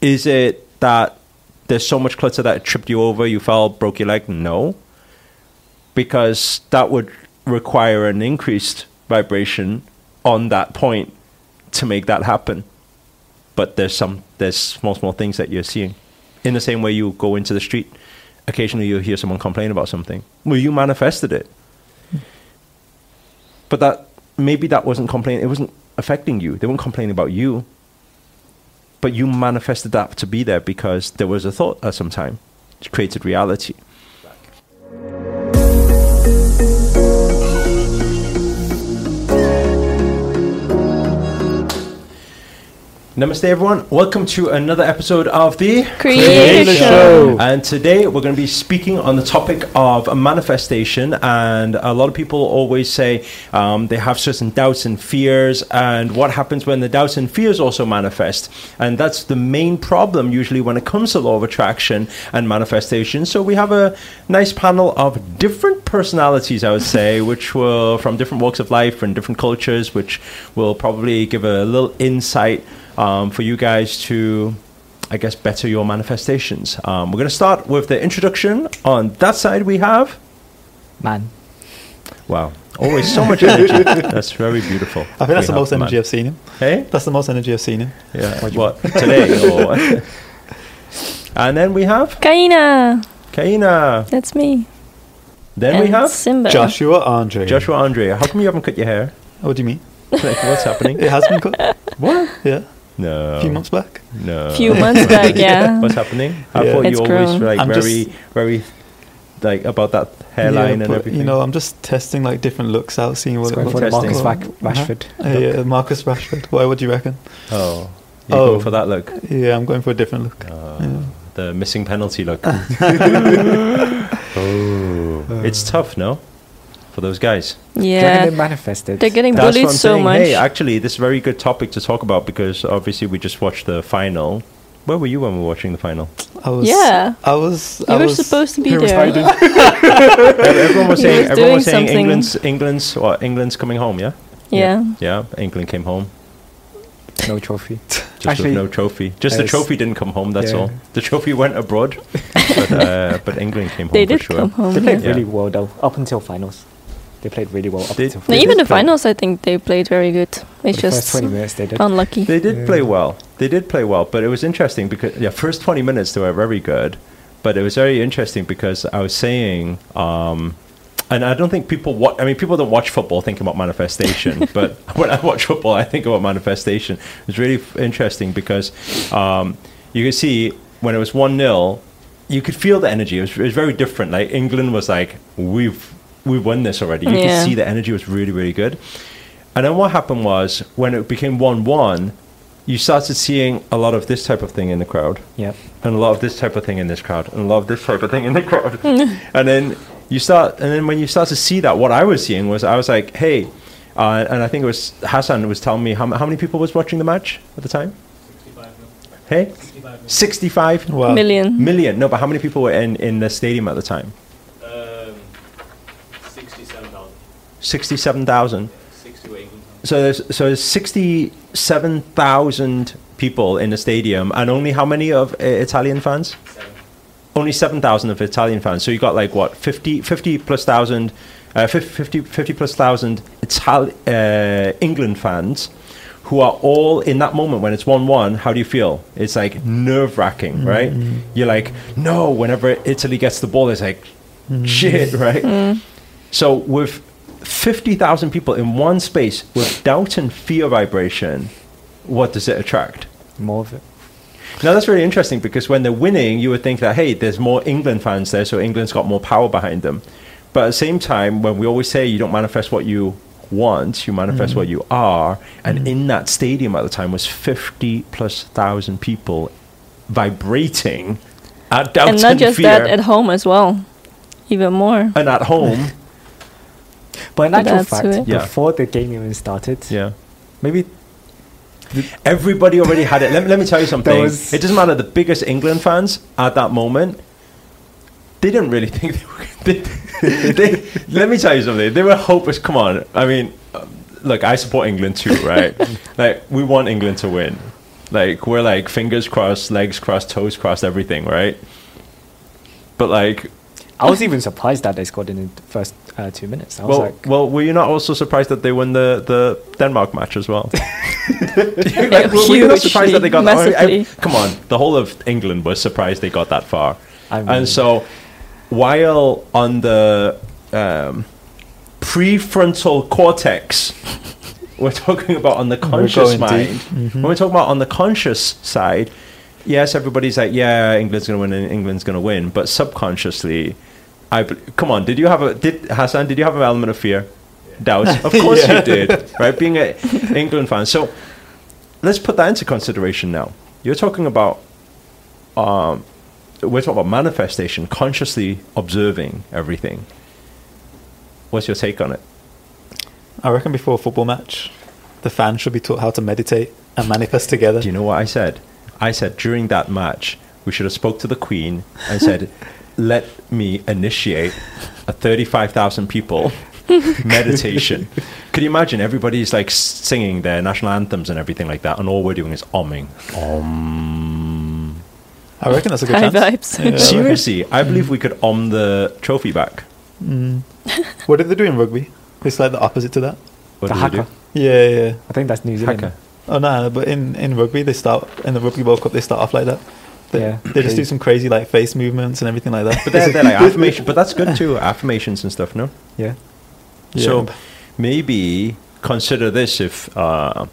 is it that there's so much clutter that tripped you over, you fell, broke your leg? No. Because that would require an increased vibration on that point to make that happen. But there's some there's small small things that you're seeing. In the same way you go into the street, occasionally you'll hear someone complain about something. Well, you manifested it. But that maybe that wasn't complaining. It wasn't affecting you. They weren't complaining about you. But you manifested that to be there because there was a thought at some time. It created reality. Namaste, everyone. Welcome to another episode of the Creator Show. And today we're going to be speaking on the topic of manifestation. And a lot of people always say um, they have certain doubts and fears, and what happens when the doubts and fears also manifest. And that's the main problem usually when it comes to law of attraction and manifestation. So we have a nice panel of different personalities, I would say, which will from different walks of life and different cultures, which will probably give a little insight um, for you guys to, I guess, better your manifestations. Um, we're going to start with the introduction. On that side, we have. Man. Wow. Always so much energy. That's very beautiful. I think that's the most energy man. I've seen him. Hey? That's the most energy I've seen him. Yeah. What? Today? Or and then we have Kaina, Kaina. that's me. Then and we have Simba. Joshua Andre. Joshua Andre. How come you haven't cut your hair? What do you mean? Like, what's happening? It has been cut. What? Yeah, No. a few months back. No. A few months back, yeah. What's happening? I Yeah. thought It's you always grown. like I'm very, very, like about that hairline yeah, and but, everything. You know, I'm just testing like different looks out, seeing what It's it going looks for the Testing. Marcus like. Rack- Rashford. Uh, yeah, Marcus Rashford. Why? What do you reckon? oh, you Oh. going for that look? Yeah, I'm going for a different look. Uh, Yeah. The missing penalty look. oh, it's tough, no, for those guys. Do you reckon Yeah, they manifested? they're getting That's bullied so saying. much. Hey, actually, this is a very good topic to talk about because obviously we just watched the final. Where were you when we were watching the final? I was. Yeah. I was. you I were was, supposed to be there. hiding. everyone was saying. was everyone was saying something. England's England's what? England's coming home. Yeah. Yeah. Yeah. England came home. no trophy. Just Actually, no trophy. Just the trophy didn't come home. That's Yeah. all. The trophy went abroad, but, uh, but England came home They for did sure. come home. They played yeah. really well though, up until finals. They played really well up They- No, they even did the play. finals, I think they played very good. It's For the first just 20 minutes they did. unlucky. They did Yeah. play well. They did play well, but it was interesting because yeah, first twenty minutes they were very good, but it was very interesting because I was saying, um, and I don't think people watch. I mean, people don't watch football thinking about manifestation, but when I watch football, I think about manifestation. It's really f- interesting because um, you could see when it was one 0 you could feel the energy. It was, it was very different. Like England was like, we've we've won this already. You Yeah. could see the energy was really really good. And then what happened was when it became one one, you started seeing a lot of this type of thing in the crowd, Yep. and a lot of this type of thing in this crowd, and a lot of this type of thing in the crowd. and then you start, and then when you start to see that, what I was seeing was I was like, hey, uh, and I think it was Hassan was telling me how, how many people was watching the match at the time. Hey, sixty-five Wow. Million. million. No, but how many people were in in the stadium at the time? Um, 67,000. Sixty-seven thousand. 68. So there's so there's sixty seven thousand people in the stadium, and only how many of uh, Italian fans? Seven. Only seven thousand of Italian fans. So you got like what 50, 50 plus thousand, uh, 50, 50 plus thousand Itali- uh, England fans. Who are all in that moment when it's one-one? How do you feel? It's like nerve-wracking, right? You're like, no. Whenever Italy gets the ball, it's like, shit, right? So with 50,000 people in one space with doubt and fear vibration, what does it attract? More of it. Now that's really interesting because when they're winning, you would think that hey, there's more England fans there, so England's got more power behind them. But at the same time, when we always say you don't manifest what you want, you manifest mm. what you are, and mm. in that stadium at the time was 50 plus thousand people vibrating at doubt and not just fear, that, at home as well. Even more. and at home. But in actual fact, it. Yeah. before the game even started, yeah. maybe Everybody already had it. Let me, let me tell you something. It doesn't matter. The biggest England fans at that moment, they didn't really think they were. They, they, let me tell you something. They were hopeless. Come on. I mean, um, look, I support England too, right? like we want England to win, Like we're like fingers crossed, legs crossed, toes crossed, everything, right? But like, I was even surprised that they scored in the first uh, two minutes. I was well, like, well, were you not also surprised that they won the the Denmark match as well? like, were, you not surprised that they got that? I- Massively. come on, the whole of England was surprised they got that far. I mean, And so, while on the um, prefrontal cortex, we're talking about on the conscious mind. Mhm. When we're talking about on the conscious side, yes, everybody's like, yeah, England's going to win and England's going to win. But subconsciously, I come on. Did you have a did Hassan? Did you have an element of fear, doubt? Of course Yeah. you did, right? Being an England fan. So let's put that into consideration now. You're talking about um, we're talking about manifestation, consciously observing everything. What's your take on it? I reckon before a football match, the fans should be taught how to meditate and manifest together. Do you know what I said? I said during that match, we should have spoke to the Queen and said, "Let me initiate a thirty-five thousand people meditation." Could you imagine? Everybody's like singing their national anthems and everything like that, and all we're doing is umming. Om. I reckon that's a good High chance. vibes. Yeah, Seriously, I believe we could om the trophy back. Mm. what did they do in rugby? It's like the opposite to that. What the do we do? haka. Yeah, yeah. I think that's New Zealand. Haka. Oh no, but in, in rugby they start in the rugby World Cup they start off like that. They, Yeah. they just do some crazy like face movements and everything like that. But they're, they're like affirmation, but that's good too. Affirmations and stuff, no? Yeah. So maybe consider this if uh,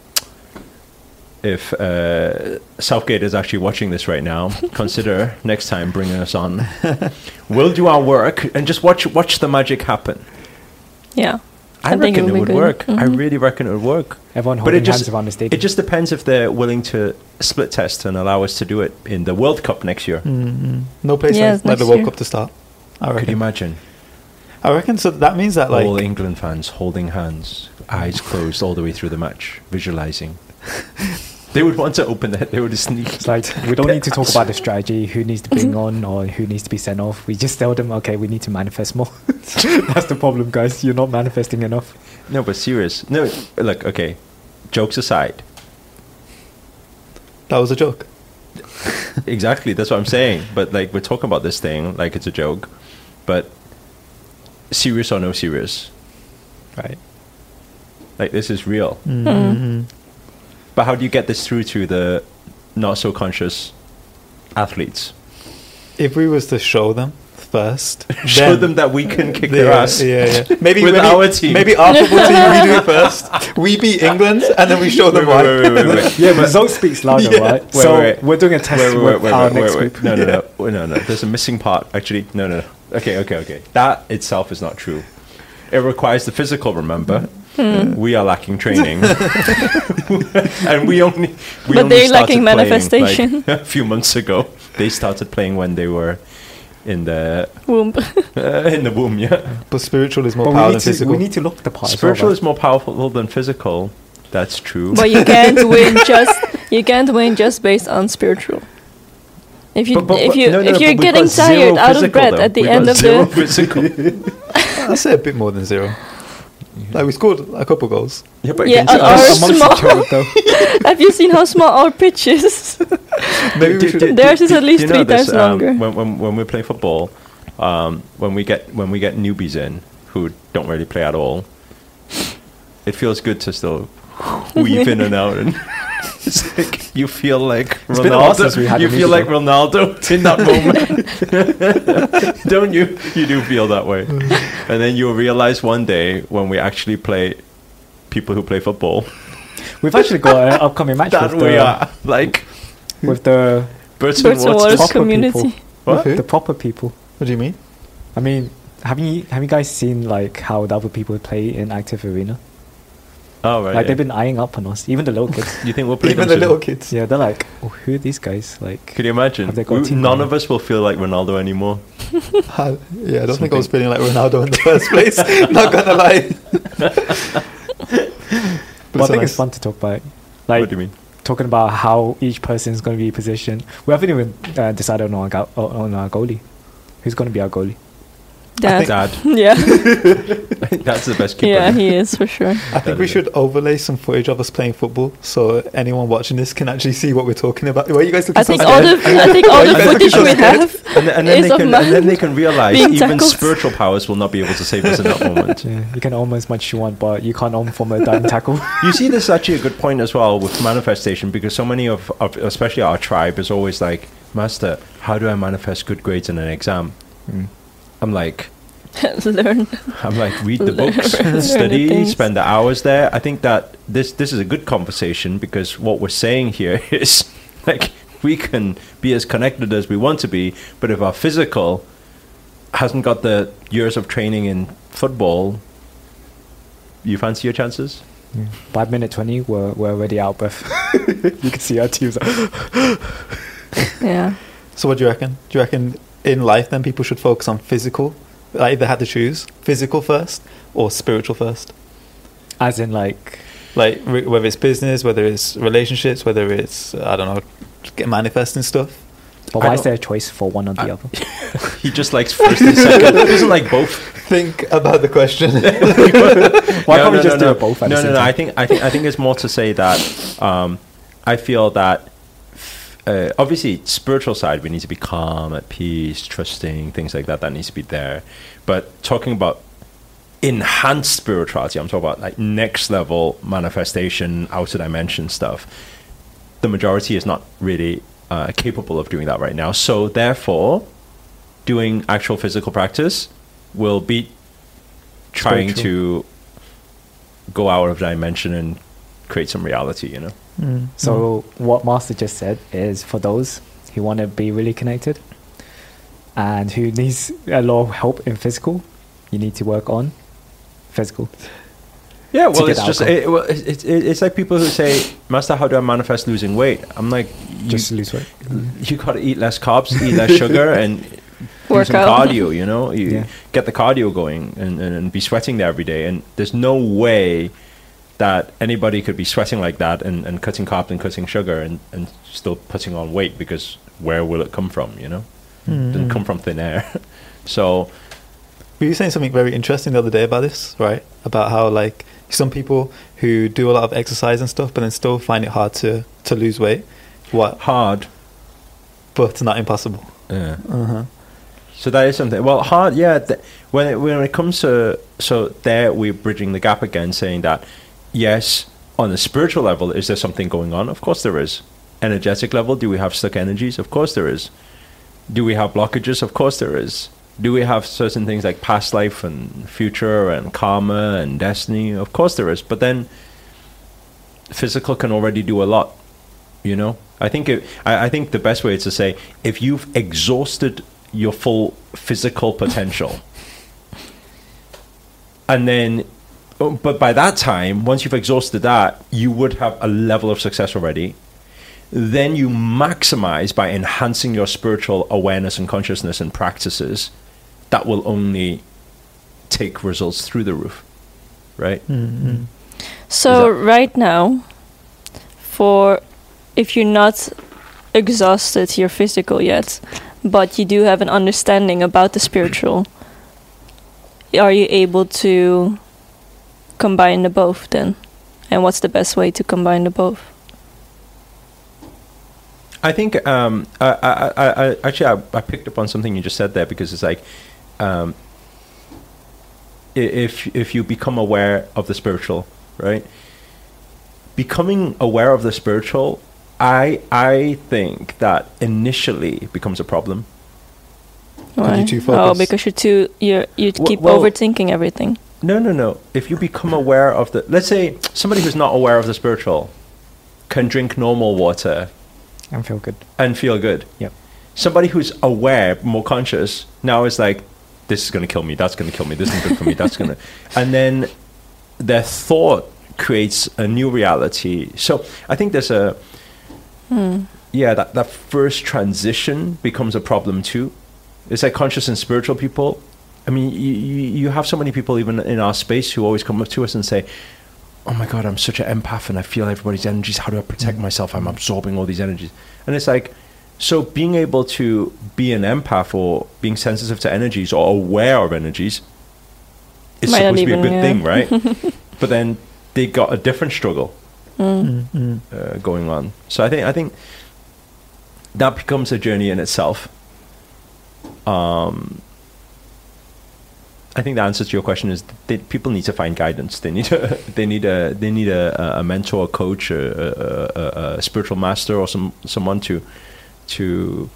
if uh, Southgate is actually watching this right now. consider next time bringing us on. we'll do our work and just watch watch the magic happen. Yeah. I, I reckon it it would would be good. work. I Mhm. really reckon it would work. Everyone But holding it just hands around the stadium. it just depends if they're willing to split test and allow us to do it in the World Cup next year. Mm-mm. No place Yes, like, like the World year. Cup to start. I Could you imagine I reckon so. That means that like all England fans holding hands, eyes closed all the way through the match, visualizing? they would want to open it. They would just sneak. It's like we don't need to talk about the strategy, who needs to bring on or who needs to be sent off. We just tell them, okay, we need to manifest more. That's the problem, guys. You're not manifesting enough. No, but serious. No, look. Okay, jokes aside. that was a joke. Exactly. That's what I'm saying. But like, we're talking about this thing like it's a joke, but serious or no serious, Right. like this is real. Mm-hmm. But how do you get this through to the not so conscious athletes? If we was to show them first, Show them that we can kick yeah, their ass. Yeah, yeah. Maybe With maybe, our team. Maybe our football team we do it first. We beat England and then we show them why. wait, wait, wait, wait. Yeah, result speaks louder, Yeah. right? Wait, so wait, wait. we're doing a test Wait, wait, with wait, our wait, next wait, group. wait. No, no, no, oh, no, no. There's a missing part. Actually, no, no, no. Okay, okay, okay. That itself is not true. It requires the physical. Remember, we are lacking training, and we only. We But only they're lacking playing, manifestation. like, a few months ago, they started playing when they were in the Womb. uh, in the womb. Yeah, But spiritual is more But powerful than to, physical. we need to look the part. spiritual as is more powerful than physical. That's true. but you can't win just you can't win just based on spiritual. If you But- but- if you no, no, if you're getting tired out of breath though. at the We've end of zero the physical. I'd say a bit more than zero. Like we scored a couple goals. Yeah, but Yeah, against uh, us- our well. small- though. have you seen how small our pitch is? Maybe we Do- should. do- Theirs do- is at least you know three this, times um, longer. When, when, when we play football, um, when we get when we get newbies in who don't really play at all, it feels good to still weave in and out, and it's like you feel like It's been a while since we Ronaldo. had You feel like. Ronaldo in that moment, don't you? You do feel that way, and then you'll realize one day when we actually play people who play football We've actually got an upcoming match that with we the, are like with the Burton Birds and Waters. Waters proper community. people. What? The proper people. What do you mean? I mean, have you have you guys seen like how the other people play in active arena? Oh right. like yeah. they've been eyeing up on us, even the little kids. You think we'll play Even them the soon? little kids. yeah, they're like, oh, who are these guys? Like, Could you imagine? Have they got We- none of us will feel like Ronaldo anymore. I- yeah, I don't think I was feeling like Ronaldo in the first place. Not gonna lie. but I think nice. it's fun to talk about. Like, what Like do you mean? talking about how each person is going to be positioned. We haven't even uh, decided on our, go- on our goalie. Who's going to be our goalie? Dad. Dad. Yeah. That's the best keeper. Yeah, he is for sure. I think we should overlay some footage of us playing football so anyone watching this can actually see what we're talking about. Why are you guys looking I so think scared? all the I think all the footage looking we have and, and then is they can, man and then they can realize even tackled. spiritual powers will not be able to save us in that moment. Yeah, you can own as much as you want, but you can't own from a diving tackle. You see, this is actually a good point as well with manifestation because so many of, of especially our tribe, is always like, Master, how do I manifest good grades in an exam? Mm. I'm like, learn. I'm like, read the Learn- books, learn the study, things. spend the hours there. I think that this this is a good conversation because what we're saying here is like we can be as connected as we want to be, but if our physical hasn't got the years of training in football, you fancy your chances? Yeah. By minute 20, we're, we're already out of you can see our teams. Yeah. So what do you reckon? Do you reckon in life then people should focus on physical? Like if they had to choose, physical first or spiritual first? As in, like, Like re- whether it's business, whether it's relationships, whether it's I don't know, get manifesting stuff. but why is there a choice for one or the I- other? He just likes first and second. He doesn't like both. Think about the question. Why No, can't we just no, do no. it both at no, the no, same no. I think I think I think it's more to say that um, I feel that uh, obviously spiritual side we need to be calm, at peace, trusting, things like that. That needs to be there. But talking about enhanced spirituality, I'm talking about like next level manifestation, outer dimension stuff. The majority is not really uh, capable of doing that right now. So therefore, doing actual physical practice will be trying to go out of dimension and create some reality, you know? Mm. So what Master just said is for those who want to be really connected and who needs a lot of help in physical, you need to work on physical. Yeah, well, it's just alcohol. it, well, it, it, it's like people who say, "Master, how do I manifest losing weight?" I'm like, you, Just lose weight. you got to eat less carbs, eat less sugar, and do some out. cardio. You know, you Yeah. get the cardio going and, and, and be sweating there every day. And there's no way that anybody could be sweating like that and, and cutting carbs and cutting sugar and, and still putting on weight because where will it come from? You know, it doesn't come from thin air. so Were you saying something very interesting the other day about this, right? About how like some people who do a lot of exercise and stuff, but then still find it hard to to lose weight. What? hard. But not impossible. Yeah. Uh huh. So that is something. Well, hard, yeah. Th- when it, when it comes to so there, we're bridging the gap again, saying that yes, on a spiritual level, is there something going on? Of course there is. Energetic level, do we have stuck energies? Of course there is. Do we have blockages? Of course there is. Do we have certain things like past life and future and karma and destiny? Of course there is. But then physical can already do a lot. You know, I think it, I, I think the best way is to say if you've exhausted your full physical potential, and then, oh, but by that time, once you've exhausted that, you would have a level of success already. Then you maximize by enhancing your spiritual awareness and consciousness and practices. That will only take results through the roof, right? Mm-hmm. So that- right now, for if you're not exhausted your physical yet, but you do have an understanding about the spiritual, are you able to combine the both then? And what's the best way to combine the both? I think um, I, I, I, I actually I, I picked up on something you just said there because it's like um, if if you become aware of the spiritual, right? Becoming aware of the spiritual, I I think that initially becomes a problem. you're Why? too Oh, because you're too you you Well- keep well- overthinking everything. No, no, no. If you become aware of the, let's say somebody who's not aware of the spiritual can drink normal water And feel good. and feel good. Yep. Somebody who's aware, more conscious, now is like, this is going to kill me, that's going to kill me, this isn't good for me, that's going to. And then their thought creates a new reality. So I think there's a, Hmm. yeah, that, that first transition becomes a problem too. It's like conscious and spiritual people. I mean, you, you, you have so many people even in our space who always come up to us and say, oh my god i'm such an empath and i feel everybody's energies how do i protect myself i'm absorbing all these energies and it's like so being able to be an empath or being sensitive to energies or aware of energies is Might not supposed to be a good yeah. thing, right? but then they got a different struggle Mm. Mm, mm. uh, going on. So I think I think that becomes a journey in itself. Um, I think the answer to your question is that people need to find guidance. They need a they need a they need a, a mentor, a coach, a, a, a, a spiritual master, or some someone to to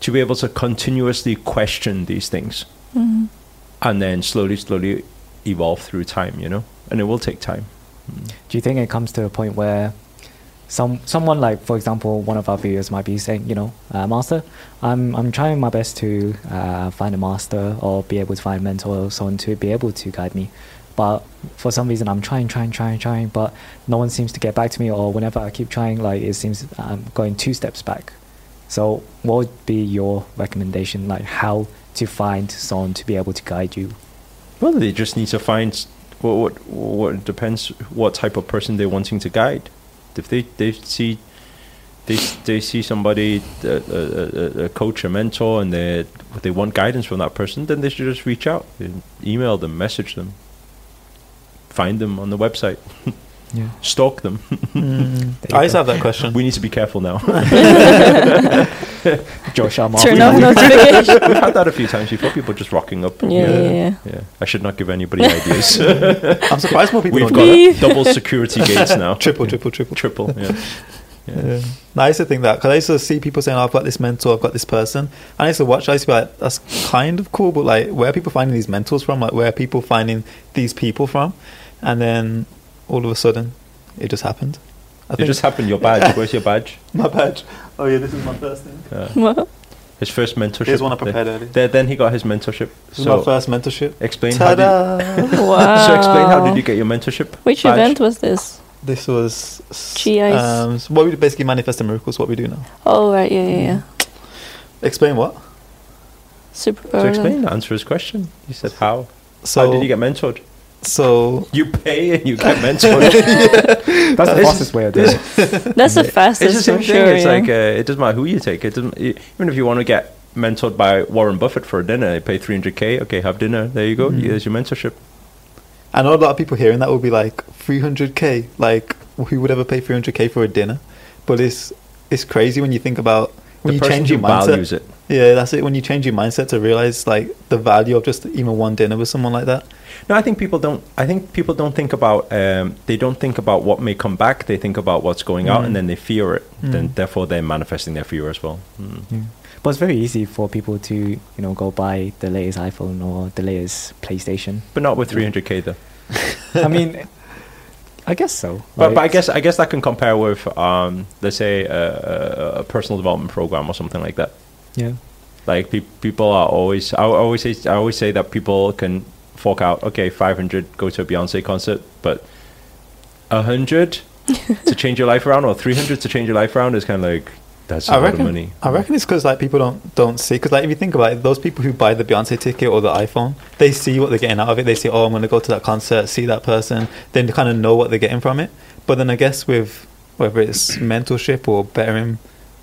to be able to continuously question these things, Mhm. and then slowly, slowly evolve through time. You know, and it will take time. Do you think it comes to a point where some someone like, for example, one of our viewers might be saying, you know, uh, master, I'm I'm trying my best to uh, find a master or be able to find a mentor or someone to be able to guide me, but for some reason I'm trying, trying, trying, trying, but no one seems to get back to me, or whenever I keep trying, like it seems I'm going two steps back. So, what would be your recommendation, like how to find someone to be able to guide you? Well, they just need to find what what what depends what type of person they're wanting to guide. If they they see they they see somebody a, a, a- coach, a mentor, and they they want guidance from that person, then they should just reach out, email them, message them, find them on the website, Yeah. stalk them. Mm. I used to have that question. we need to be careful now. Josh Armand. Turn off notifications. We've had that a few times before. People just rocking up. Yeah, yeah, yeah. Yeah. I should not give anybody ideas. I'm surprised more people We've got do double security gates now. that. Triple, triple, triple. Triple. Yeah. Yeah. Yeah. No, I used to think that because I used to see people saying, oh, "I've got this mentor, I've got this person," and I used to watch. I used to be like, "That's kind of cool," but like, where are people finding these mentors from? Like, where are people finding these people from? And then all of a sudden, it just happened. I It just happened. Your badge. Where's your badge? my badge. Oh yeah, this is my first thing. Well, his first mentorship. Here's one I Then- prepared earlier. Then, then he got his mentorship. This So my first mentorship. explain how did, wow. so explain how did you get your mentorship? Which badge? event was this? this was s- GIs. um, s- what we basically manifest the miracles. What we do now. Oh, right, yeah, yeah, yeah. Explain what. Super So explain. Answer his question. You said how. So how did you get mentored? So You pay and you get mentored. That's the fastest way of doing it. That's the fastest it's the same thing. sure. it's yeah. like uh, it doesn't matter who you take. It doesn't even if you want to get mentored by Warren Buffett for a dinner. You pay 300k. Okay, have dinner. There you go. Mhm. There's your mentorship. I know a lot of people hearing that will be like 300k. Like, who would ever pay 300k for a dinner? But it's it's crazy when you think about when the you change who your mindset. values it. Yeah, that's it. When you change your mindset to realize like the value of just even one dinner with someone like that. No, I think people don't. I think people don't think about. Um, they don't think about what may come back. They think about what's going out, Mm. and then they fear it. Then, Mm. therefore, they're manifesting their fear as well. Mm. Yeah. But it's very easy for people to, you know, go buy the latest iPhone or the latest PlayStation. But not with 300k though. I mean, I guess so. But, but I guess I guess that can compare with, um, let's say, a, a, a personal development program or something like that. Yeah, Like pe- people are always. I always say. I always say that people can fork out. Okay, 500 go to a Beyonce concert, but a hundred to change your life around, or 300 to change your life around is kind of like that's a I lot reckon. of money. I reckon it's because like people don't don't see because like if you think about it, those people who buy the Beyonce ticket or the iPhone, they see what they're getting out of it. They say, "Oh, I'm going to go to that concert, see that person." Then they kind of know what they're getting from it. But then I guess with whether it's mentorship or bettering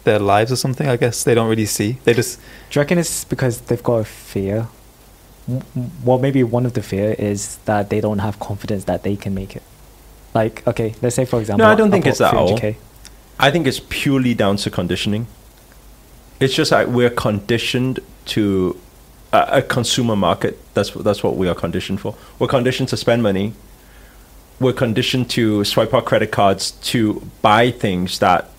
their lives or something, I guess they don't really see. They just do you reckon it's because they've got a fear? W- w- Well, maybe one of the fear is that they don't have confidence that they can make it. Like, okay, let's say for example, No, I don't think it's that at all. 300K. I think it's purely down to conditioning. It's just like we're conditioned to a, a consumer market. That's that's what we are conditioned for. We're conditioned to spend money. We're conditioned to swipe our credit cards to buy things that.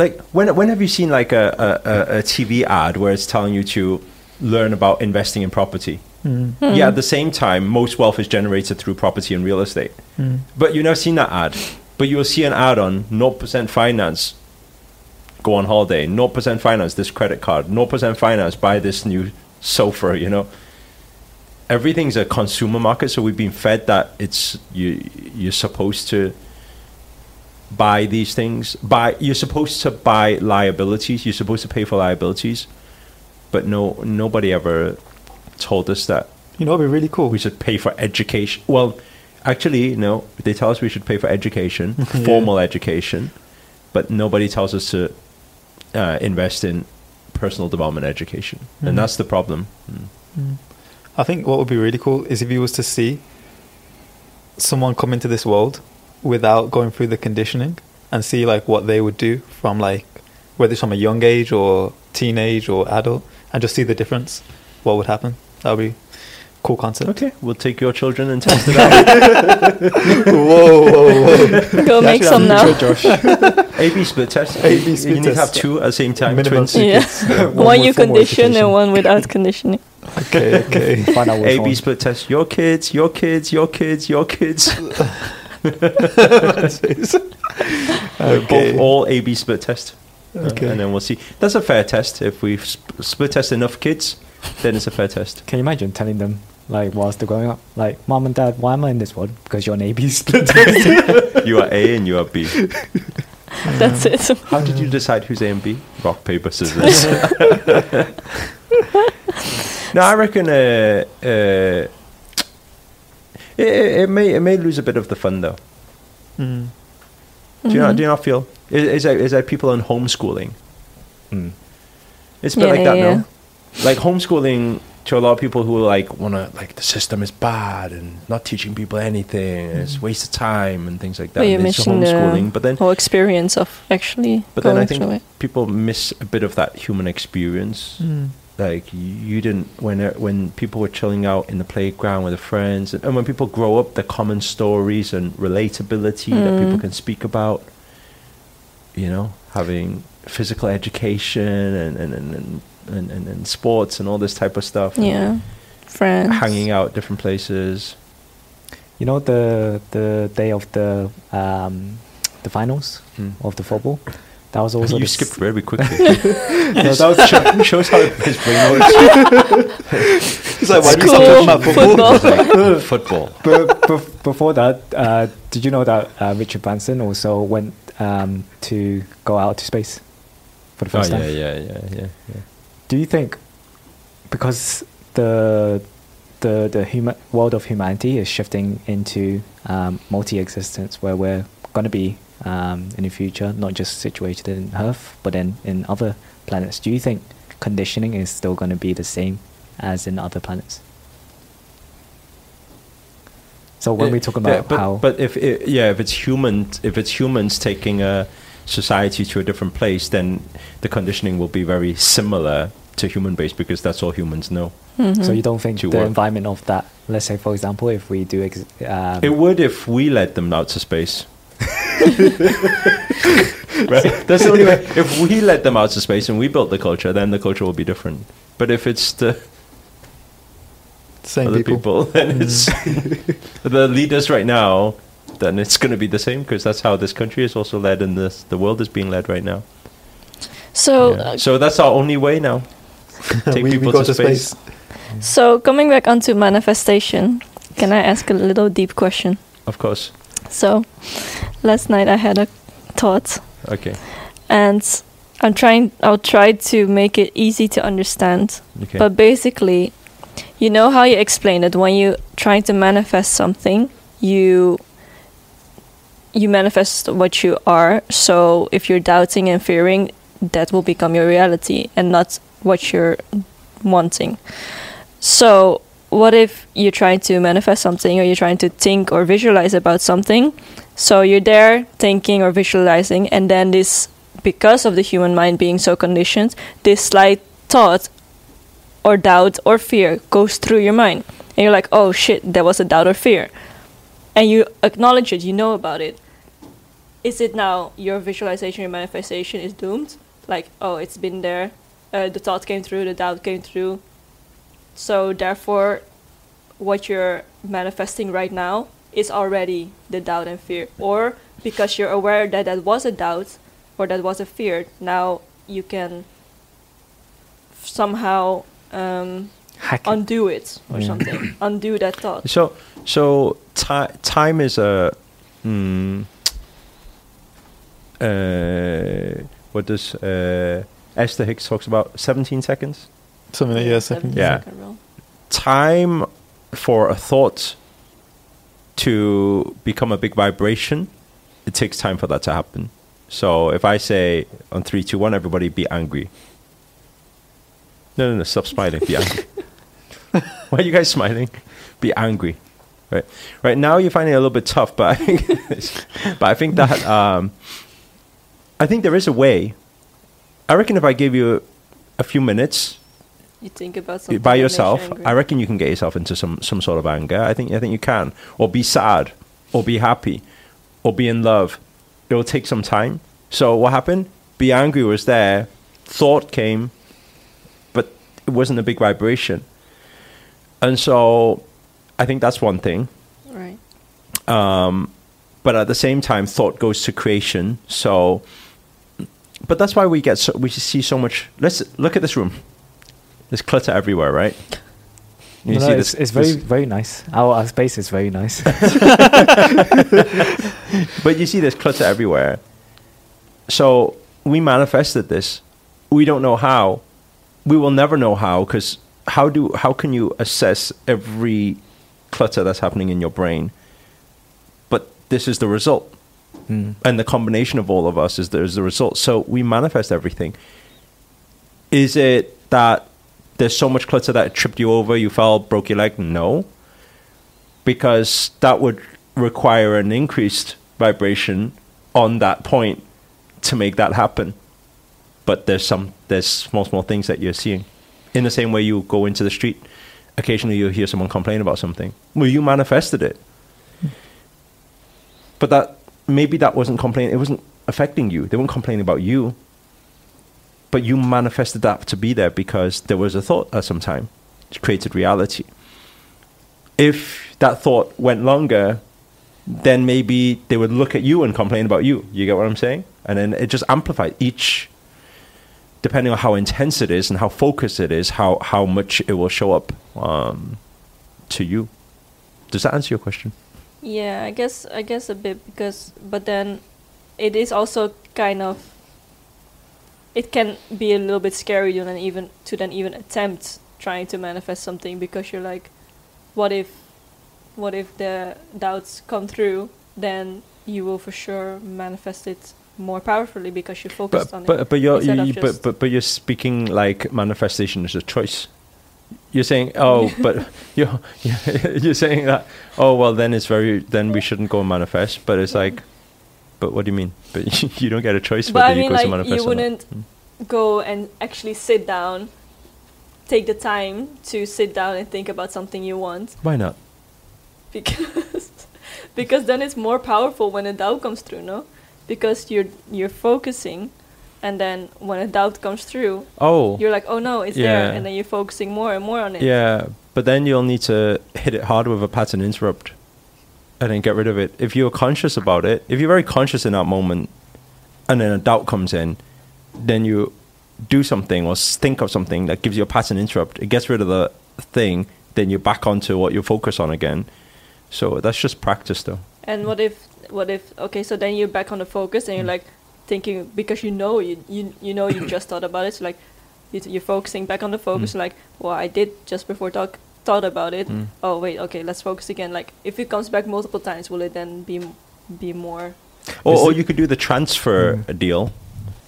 Like when when have you seen like a, a, a- a TV ad where it's telling you to learn about investing in property? mm, Yeah, at the same time, most wealth is generated through property and real estate. mm, But you've never seen that ad. But you'll see an ad on 0% finance, go on holiday, 0% finance, this credit card, 0% finance, buy this new sofa, you know. Everything's a consumer market, so we've been fed that it's you you're supposed to buy these things. Buy you're supposed to buy liabilities, you're supposed to pay for liabilities. But no nobody ever told us that you know, it'd be really cool. we should pay for education. Well, actually, no. They tell us we should pay for education, Yeah. formal education, but nobody tells us to uh, invest in personal development education, Mhm. and that's the problem. Mm. Mm. I think what would be really cool is if you was to see someone come into this world without going through the conditioning and see like what they would do from like whether it's from a young age or teenage or adult and just see the difference. What would happen? That would be cool concept. Okay, we'll take your children and test it out. whoa, whoa, whoa. Go make some now. A/B split test. A/B split test. you need to have two at the same time. Minimum Twins. two Yeah. kids. One, you condition and one without conditioning. Okay, okay. Find out which A/B one. split test. Your kids, your kids, your kids, your kids. okay. Both all A/B split test. Uh, and then we'll see. That's a fair test. If we sp- split test enough kids, then it's a fair test. Can you imagine telling them, like, whilst they're growing up, like, mom and dad, why am I in this world? Because you're an AB split. Test. you are A and you are B. That's it. How did you decide who's A and B? Rock, paper, scissors. no, I reckon uh, uh, it, it it may it may lose a bit of the fun though. Mm. Do you not Mhm. do you not feel? Is, is that is that people on homeschooling? Mm. It's a bit Yeah, like that, yeah, no? Like homeschooling to a lot of people who like want to like the system is bad and not teaching people anything. and It's a waste of time and things like that. But you mentioned homeschooling, the but then whole experience of actually but then I think people miss a bit of that human experience. Mm. Like you didn't when it- when people were chilling out in the playground with their friends, and, and when people grow up, the common stories and relatability that people Mm. can speak about. You know, having physical education and and and, and, and, and, and sports and all this type of stuff. and Yeah, friends. hanging out different places. You know the the day of the um, the finals Hmm. of the football. That was also you the s- skipped very quickly. No, that was Show- shows how his brain works. It's like, why do you School, stop talking about football? football. Football. but bef- before that, uh, did you know that uh, Richard Branson also went um, to go out to space for the Oh first yeah, time? yeah, yeah, yeah, yeah. Do you think because the the the human world of humanity is shifting into um, multi-existence, where we're going to be um, in the future, not just situated in Earth, but then in other planets? Do you think conditioning is still going to be the same as in other planets? So when Yeah, we talk yeah, about but, how but if it, yeah, if it's human, if it's humans taking a society to a different place, then the conditioning will be very similar to human based because that's all humans know. Mhm. so you don't think To the work. environment of that, let's say for example, if we do ex- um, It would if we let them out to space. Right? That's the only way. If we let them out to space and we built the culture, then the culture will be different. But if it's the Same other people. people, then it's the leaders right now, then it's going to be the same because that's how this country is also led and this the world is being led right now. So, Yeah. uh, so that's our only way now. Take we, we people go to to space. so coming back onto manifestation, can I ask a little deep question? Of course. So, last night I had a thought, Okay. and I'm trying. I'll try to make it easy to understand. Okay. But basically, you know how you explain it when you trying to manifest something, you you manifest what you are. So if you're doubting and fearing, that will become your reality and not what you're wanting. So what if you're trying to manifest something or you're trying to think or visualize about something? So you're there thinking or visualizing and then this because of the human mind being so conditioned, this slight thought or doubt or fear goes through your mind. And you're like, oh shit, there was a doubt or fear. And you acknowledge it, you know about it. Is it now your visualization, your manifestation is doomed? Like, oh, it's been there, uh, the thought came through, the doubt came through. So, therefore, what you're manifesting right now is already the doubt and fear. Or because you're aware that that was a doubt or that was a fear, now you can somehow um, it. undo it or Yeah. something. undo that thought. So, so ti- time is a. Hmm, uh, what does uh, Esther Hicks talks about? Seventeen seconds. Something like yeah, seven second. Yeah. second. Time for a thought to become a big vibration. It takes time for that to happen. So if I say on three, two, one, everybody be angry. No, no, no! Stop smiling. Be angry. Why are you guys smiling? Be angry. Right. Right now you're finding it a little bit tough, but I think but I think that um, I think there is a way. I reckon if I give you a few minutes You think about something by that makes you yourself. I reckon you can get yourself into some some sort of anger. I think I think you can, or be sad, or be happy, or be in love. It will take some time. So what happened? Be angry was there, thought came, but it wasn't a big vibration. And so, I think that's one thing. right. Um, but at the same time, thought goes to creation. So, but that's why we get so, we see so much. Let's look at this room. There's clutter everywhere, right? You No, see no, this- it's, it's very very nice. Our, our space is very nice. But you see, there's clutter everywhere. So we manifested this. We don't know how. We will never know how because how do how can you assess every clutter that's happening in your brain? But this is the result, Mm. and the combination of all of us is there's the result. So we manifest everything. Is it that there's so much clutter that tripped you over, you fell, broke your leg? No, because that would require an increased vibration on that point to make that happen. But there's some there's small small things that you're seeing. In the same way you go into the street, occasionally you'll hear someone complain about something. Well, you manifested it. But that maybe that wasn't complaining. It wasn't affecting you. They weren't complaining about you. But you manifested that to be there because there was a thought at some time. It created reality. If that thought went longer, then maybe they would look at you and complain about you. You get what I'm saying? And then it just amplified each, depending on how intense it is and how focused it is, how, how much it will show up um, to you. Does that answer your question? Yeah, I guess I guess a bit because but then it is also kind of it can be a little bit scary to then even to then even attempt trying to manifest something because you're like what if what if the doubts come through then you will for sure manifest it more powerfully because you focused But on but it. but you're you, but, but but you're speaking like manifestation is a choice. You're saying oh, but you're you're saying that oh well then it's very then we shouldn't go and manifest. But it's Yeah. like, but what do you mean? But you don't get a choice But whether I mean, you go to like, manifest you wouldn't hmm. go and actually sit down, take the time to sit down and think about something you want, Why not? because because then it's more powerful when a doubt comes through, no? Because you're you're focusing, and then when a doubt comes through, Oh, you're like, oh no, it's there, and then you're focusing more and more on it. Yeah, but then you'll need to hit it hard with a pattern interrupt and then get rid of it. If you're conscious about it, if you're very conscious in that moment and then a doubt comes in, then you do something or think of something that gives you a pattern interrupt. It gets rid of the thing, then you're back onto what you focus on again. So that's just practice though. And what if what if okay, so then you're back on the focus and you're Mm. like thinking because you know you you you know you just thought about it, so like you you're focusing back on the focus, Mm. like well I did just before talk thought about it. Mm. Oh wait, okay, let's focus again. Like if it comes back multiple times, will it then be be more? Or, or you could do the transfer Mm. deal.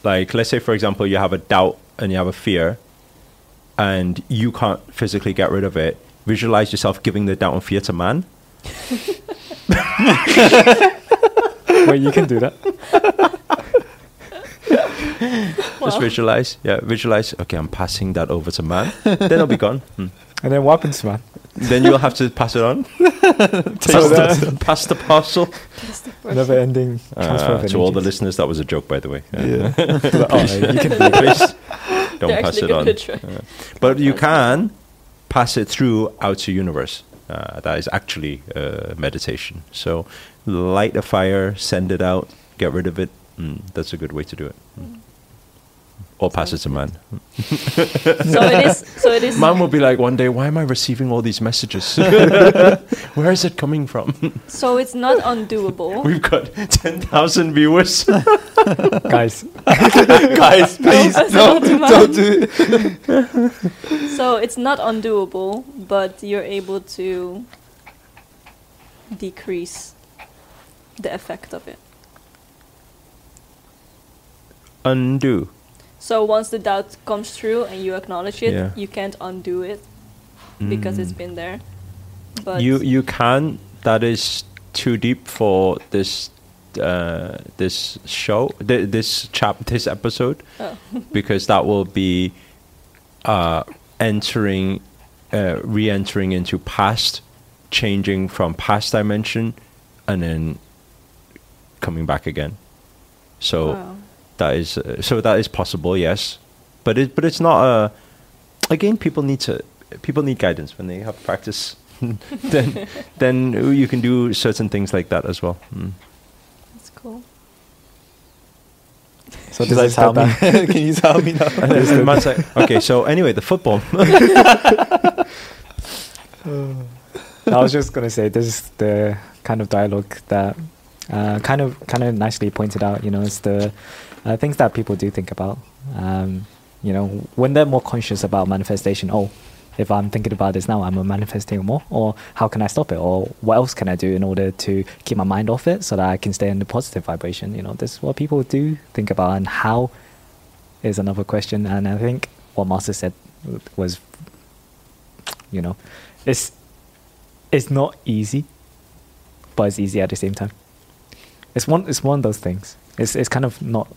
Like, let's say, for example, you have a doubt and you have a fear, and you can't physically get rid of it. Visualize yourself giving the doubt and fear to man. Wait, you can do that. Just Well, visualize. Yeah, visualize. Okay, I'm passing that over to man. then it'll be gone. Hmm. And then what happens, man? Then you'll have to pass it on. pass, So the, pass the parcel. that's the first Never ending transfer Uh, to all the listeners, that was a joke, by the way. Yeah. oh, you can do that. Please don't They're pass it on. gonna try. Yeah. But you can pass it through out to universe. Uh, that is actually uh, meditation. So light a fire, send it out, get rid of it. Mm, that's a good way to do it. Mm. Or pass it to man. So it is. So it is. Man will be like one day, why am I receiving all these messages? Where is it coming from? So it's not undoable. We've got 10,000 viewers. Guys, Guys, please, that's no, not don't do it. So it's not undoable, but you're able to decrease the effect of it. Undo. So once the doubt comes through and you acknowledge it, Yeah. you can't undo it. because Mm. it's been there. But you you can. That is too deep for this uh, this show. Th- this chap this episode oh, because that will be uh, entering, uh, re-entering into past, changing from past dimension, and then coming back again. So wow. That is uh, so that is possible, yes, but it but it's not a. Again, people need to people need guidance when they have practice. then then you can do certain things like that as well. Mm. that's cool. So does I that tell start me? Can you tell me now? And then- and Matt's like, okay, so anyway, the football. I was just gonna say this is the kind of dialogue that uh, kind of kind of nicely pointed out. You know, it's the uh, things that people do think about. Um, you know, when they're more conscious about manifestation. Oh, if I'm thinking about this now, I'm manifesting more. Or how can I stop it? Or what else can I do in order to keep my mind off it so that I can stay in the positive vibration? You know, this is what people do think about, and how is another question. And I think what Master said was, you know, it's it's not easy, but it's easy at the same time. It's one it's one of those things. It's it's kind of not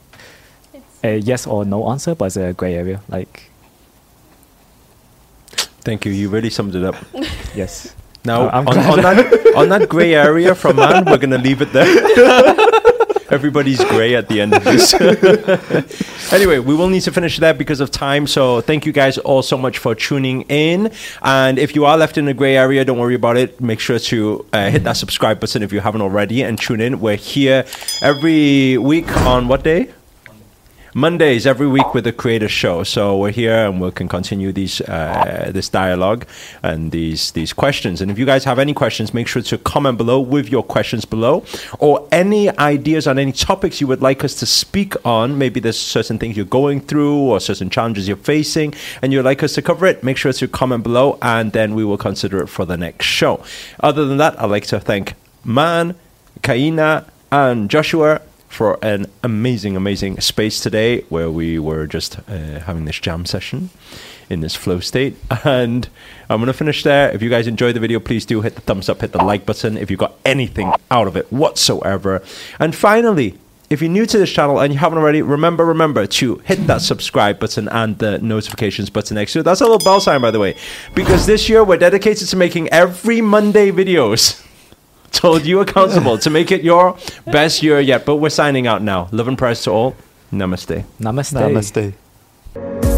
a yes or no answer, but it's a gray area. Like Thank you. You really summed it up. yes, Now, Uh, on, on that on that grey area from man, we're gonna leave it there. Everybody's grey at the end of this. anyway, we will need to finish that because of time. So thank you guys all so much for tuning in. And if you are left in a grey area, don't worry about it. Make sure to uh, hit that subscribe button if you haven't already, and tune in. We're here every week on what day? Mondays every week with the Creator Show. So we're here and we can continue these uh, this dialogue and these these questions. And if you guys have any questions, make sure to comment below with your questions below, or any ideas on any topics you would like us to speak on. Maybe there's certain things you're going through or certain challenges you're facing, and you'd like us to cover it. Make sure to comment below, and then we will consider it for the next show. Other than that, I'd like to thank Man, Kaina, and Joshua for an amazing, amazing space today where we were just uh, having this jam session in this flow state. And I'm going to finish there. If you guys enjoyed the video, please do hit the thumbs up, hit the like button if you got anything out of it whatsoever. And finally, if you're new to this channel and you haven't already, remember, remember to hit that subscribe button and the notifications button next to it. That's a little bell sign, by the way, because this year we're dedicated to making every Monday videos. Told you accountable to make it your best year yet. But we're signing out now. Love and prayers to all. Namaste. Namaste. Namaste.